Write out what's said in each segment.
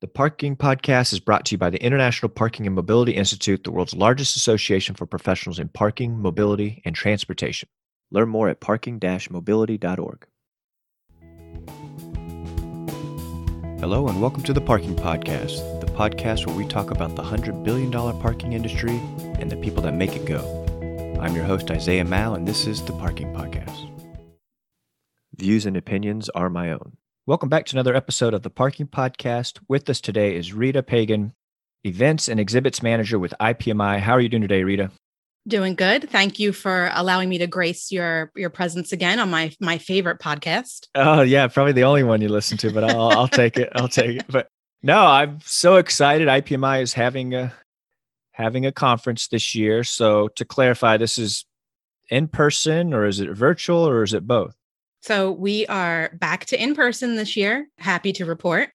The Parking Podcast is brought to you by the International Parking and Mobility Institute, the world's largest association for professionals in parking, mobility, and transportation. Learn more at parking mobility.org. Hello, and welcome to the Parking Podcast, the podcast where we talk about the $100 billion parking industry and the people that make it go. I'm your host, Isaiah Mao, and this is the Parking Podcast. Views and opinions are my own. Welcome back to another episode of the Parking Podcast. With us today is Rita Pagan, Events and Exhibits Manager with IPMI. How are you doing today, Rita? Doing good. Thank you for allowing me to grace your your presence again on my my favorite podcast. Oh yeah, probably the only one you listen to, but I'll I'll take it. I'll take it. But no, I'm so excited. IPMI is having a having a conference this year. So to clarify, this is in person or is it virtual or is it both? So we are back to in person this year. Happy to report.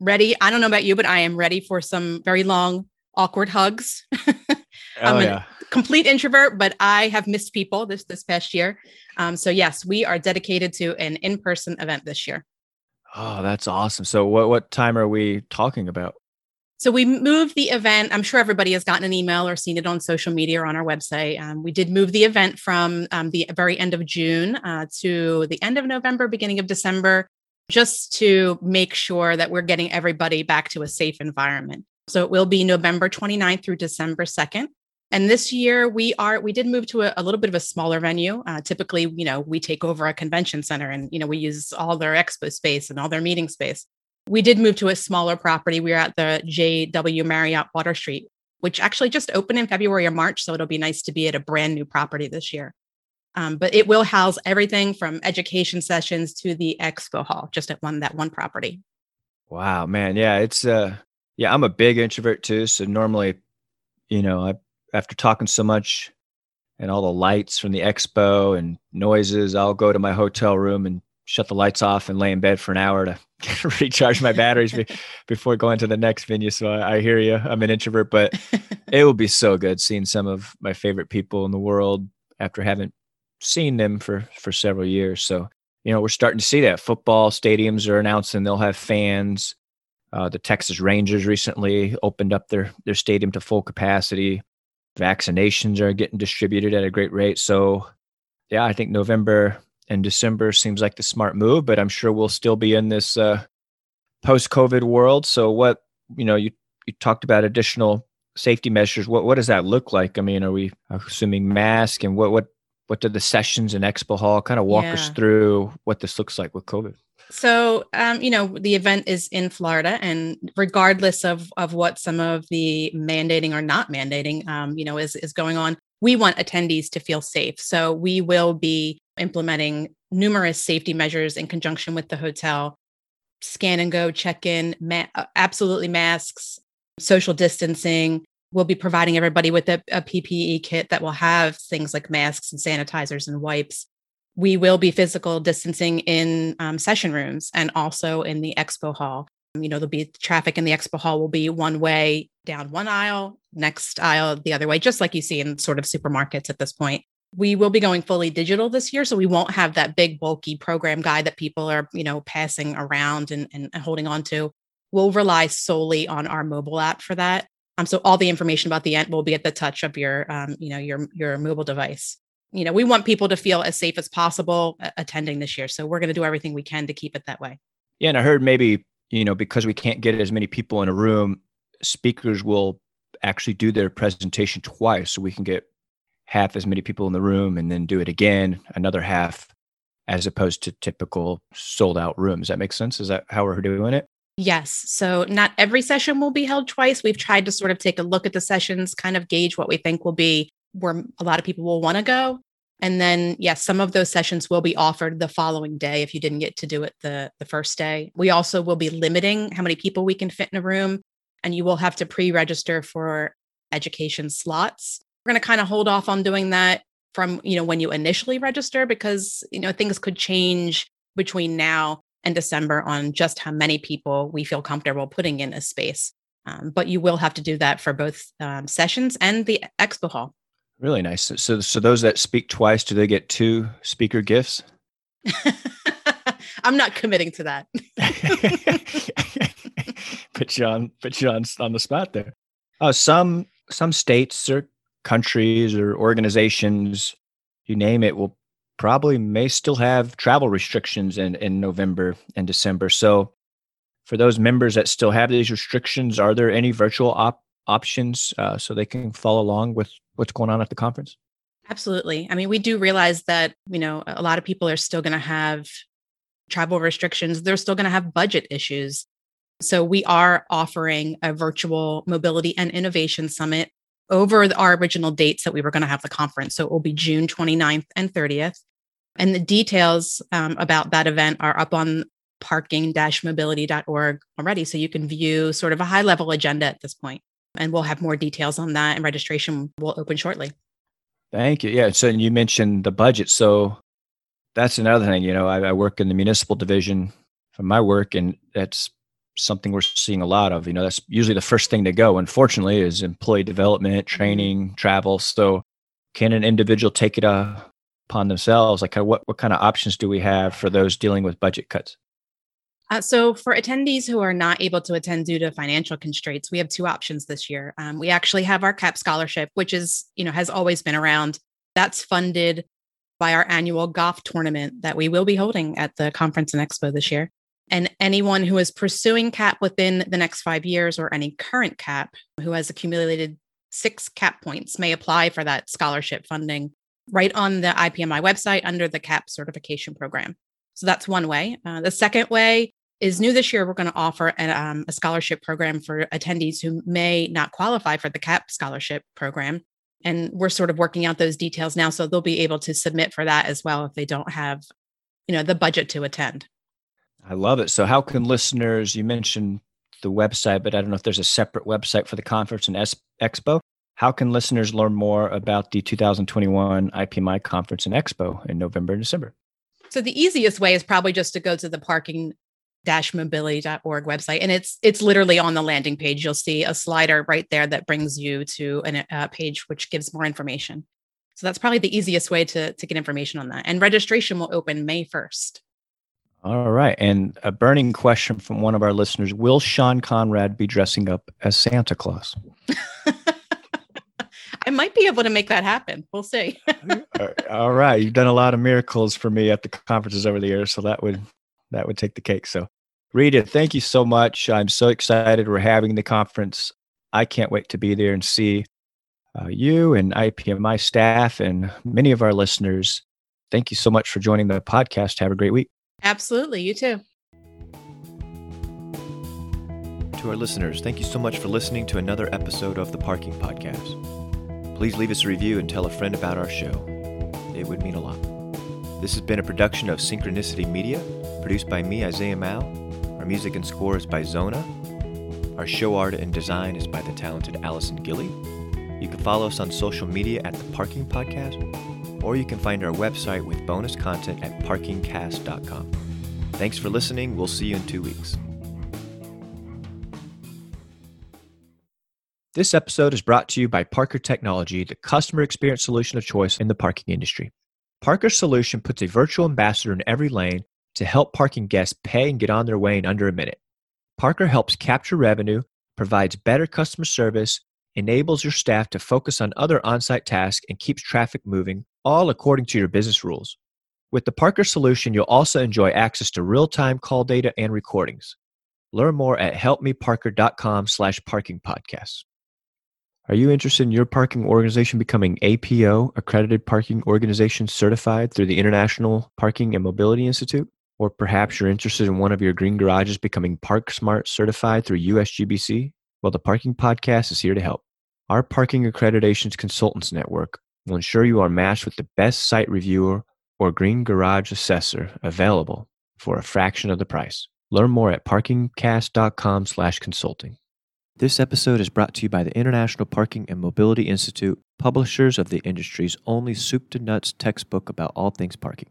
Ready. I don't know about you, but I am ready for some very long, awkward hugs. I'm oh, yeah. a complete introvert, but I have missed people this this past year. Um, so yes, we are dedicated to an in person event this year. Oh, that's awesome. So what what time are we talking about? So we moved the event. I'm sure everybody has gotten an email or seen it on social media or on our website. Um, we did move the event from um, the very end of June uh, to the end of November, beginning of December, just to make sure that we're getting everybody back to a safe environment. So it will be November 29th through December 2nd. And this year we are we did move to a, a little bit of a smaller venue. Uh, typically, you know, we take over a convention center and you know we use all their expo space and all their meeting space. We did move to a smaller property. We are at the JW Marriott Water Street, which actually just opened in February or March. So it'll be nice to be at a brand new property this year. Um, but it will house everything from education sessions to the expo hall, just at one that one property. Wow, man, yeah, it's uh, yeah, I'm a big introvert too. So normally, you know, I after talking so much and all the lights from the expo and noises, I'll go to my hotel room and shut the lights off and lay in bed for an hour to recharge my batteries before going to the next venue. So I, I hear you. I'm an introvert, but it will be so good seeing some of my favorite people in the world after having seen them for for several years. So you know we're starting to see that football stadiums are announcing they'll have fans. Uh, the Texas Rangers recently opened up their their stadium to full capacity. Vaccinations are getting distributed at a great rate. So yeah, I think November and December seems like the smart move, but I'm sure we'll still be in this uh, post-COVID world. So, what you know, you you talked about additional safety measures. What what does that look like? I mean, are we assuming mask and what what what do the sessions in Expo Hall kind of walk yeah. us through what this looks like with COVID? So, um, you know, the event is in Florida, and regardless of of what some of the mandating or not mandating, um, you know, is is going on, we want attendees to feel safe. So we will be implementing numerous safety measures in conjunction with the hotel scan and go, check in, ma- uh, absolutely masks, social distancing. We'll be providing everybody with a, a PPE kit that will have things like masks and sanitizers and wipes. We will be physical distancing in um, session rooms and also in the expo hall. You know, there'll be traffic in the expo hall will be one way down one aisle, next aisle the other way, just like you see in sort of supermarkets at this point. We will be going fully digital this year, so we won't have that big bulky program guide that people are, you know, passing around and, and holding on to. We'll rely solely on our mobile app for that. Um, so all the information about the event will be at the touch of your, um, you know, your your mobile device. You know, we want people to feel as safe as possible attending this year, so we're going to do everything we can to keep it that way. Yeah, and I heard maybe you know because we can't get as many people in a room, speakers will actually do their presentation twice so we can get half as many people in the room and then do it again another half as opposed to typical sold out rooms that makes sense? Is that how we're doing it? Yes. So not every session will be held twice. We've tried to sort of take a look at the sessions kind of gauge what we think will be where a lot of people will want to go. And then yes some of those sessions will be offered the following day if you didn't get to do it the the first day. We also will be limiting how many people we can fit in a room and you will have to pre-register for education slots. We're going to kind of hold off on doing that from, you know, when you initially register because, you know, things could change between now and December on just how many people we feel comfortable putting in a space. Um, but you will have to do that for both um, sessions and the expo hall. Really nice. So, so those that speak twice, do they get two speaker gifts? I'm not committing to that. put you on put you on on the spot there. Uh, some some states or countries or organizations, you name it, will probably may still have travel restrictions in in November and December. So, for those members that still have these restrictions, are there any virtual op- options uh, so they can follow along with what's going on at the conference? Absolutely. I mean, we do realize that you know a lot of people are still going to have travel restrictions. They're still going to have budget issues. So we are offering a virtual mobility and innovation summit over our original dates that we were going to have the conference. So it will be June 29th and 30th. And the details um, about that event are up on parking mobility.org already. So you can view sort of a high level agenda at this point. And we'll have more details on that, and registration will open shortly. Thank you. Yeah. So you mentioned the budget. So that's another thing. You know, I, I work in the municipal division for my work, and that's something we're seeing a lot of. You know, that's usually the first thing to go. Unfortunately, is employee development, mm-hmm. training, travel. So, can an individual take it uh, upon themselves? Like, what what kind of options do we have for those dealing with budget cuts? Uh, so, for attendees who are not able to attend due to financial constraints, we have two options this year. Um, we actually have our CAP scholarship, which is you know has always been around. That's funded by our annual golf tournament that we will be holding at the conference and expo this year. And anyone who is pursuing CAP within the next five years or any current CAP who has accumulated six CAP points may apply for that scholarship funding right on the IPMI website under the CAP certification program. So that's one way. Uh, the second way is new this year. We're going to offer a, um, a scholarship program for attendees who may not qualify for the CAP scholarship program. And we're sort of working out those details now. So they'll be able to submit for that as well if they don't have, you know, the budget to attend. I love it. So, how can listeners, you mentioned the website, but I don't know if there's a separate website for the conference and expo. How can listeners learn more about the 2021 IPMI conference and expo in November and December? So, the easiest way is probably just to go to the parking mobility.org website and it's it's literally on the landing page you'll see a slider right there that brings you to a uh, page which gives more information so that's probably the easiest way to, to get information on that and registration will open may 1st all right. And a burning question from one of our listeners Will Shawn Conrad be dressing up as Santa Claus? I might be able to make that happen. We'll see. All right. You've done a lot of miracles for me at the conferences over the years. So that would that would take the cake. So Rita, thank you so much. I'm so excited we're having the conference. I can't wait to be there and see uh, you and IPMI staff and many of our listeners. Thank you so much for joining the podcast. Have a great week. Absolutely. You too. To our listeners, thank you so much for listening to another episode of the Parking Podcast. Please leave us a review and tell a friend about our show. It would mean a lot. This has been a production of Synchronicity Media, produced by me, Isaiah Mao. Our music and score is by Zona. Our show art and design is by the talented Allison Gilly. You can follow us on social media at the Parking Podcast or you can find our website with bonus content at parkingcast.com. Thanks for listening. We'll see you in two weeks. This episode is brought to you by Parker Technology, the customer experience solution of choice in the parking industry. Parker's solution puts a virtual ambassador in every lane to help parking guests pay and get on their way in under a minute. Parker helps capture revenue, provides better customer service, enables your staff to focus on other on site tasks, and keeps traffic moving all according to your business rules. With the Parker solution, you'll also enjoy access to real-time call data and recordings. Learn more at helpmeparker.com slash parking podcasts. Are you interested in your parking organization becoming APO, Accredited Parking Organization Certified through the International Parking and Mobility Institute? Or perhaps you're interested in one of your green garages becoming Parksmart certified through USGBC? Well, the Parking Podcast is here to help. Our Parking Accreditations Consultants Network will ensure you are matched with the best site reviewer or green garage assessor available for a fraction of the price. Learn more at parkingcast.com slash consulting. This episode is brought to you by the International Parking and Mobility Institute, publishers of the industry's only soup to nuts textbook about all things parking.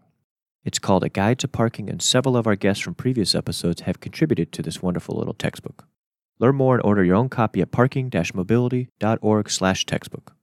It's called A Guide to Parking, and several of our guests from previous episodes have contributed to this wonderful little textbook. Learn more and order your own copy at parking-mobility.org slash textbook.